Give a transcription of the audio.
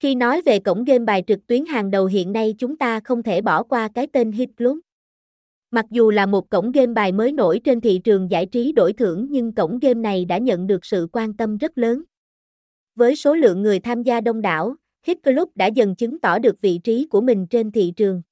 Khi nói về cổng game bài trực tuyến hàng đầu hiện nay chúng ta không thể bỏ qua cái tên Hit Club. Mặc dù là một cổng game bài mới nổi trên thị trường giải trí đổi thưởng nhưng cổng game này đã nhận được sự quan tâm rất lớn. Với số lượng người tham gia đông đảo, Hit Club đã dần chứng tỏ được vị trí của mình trên thị trường.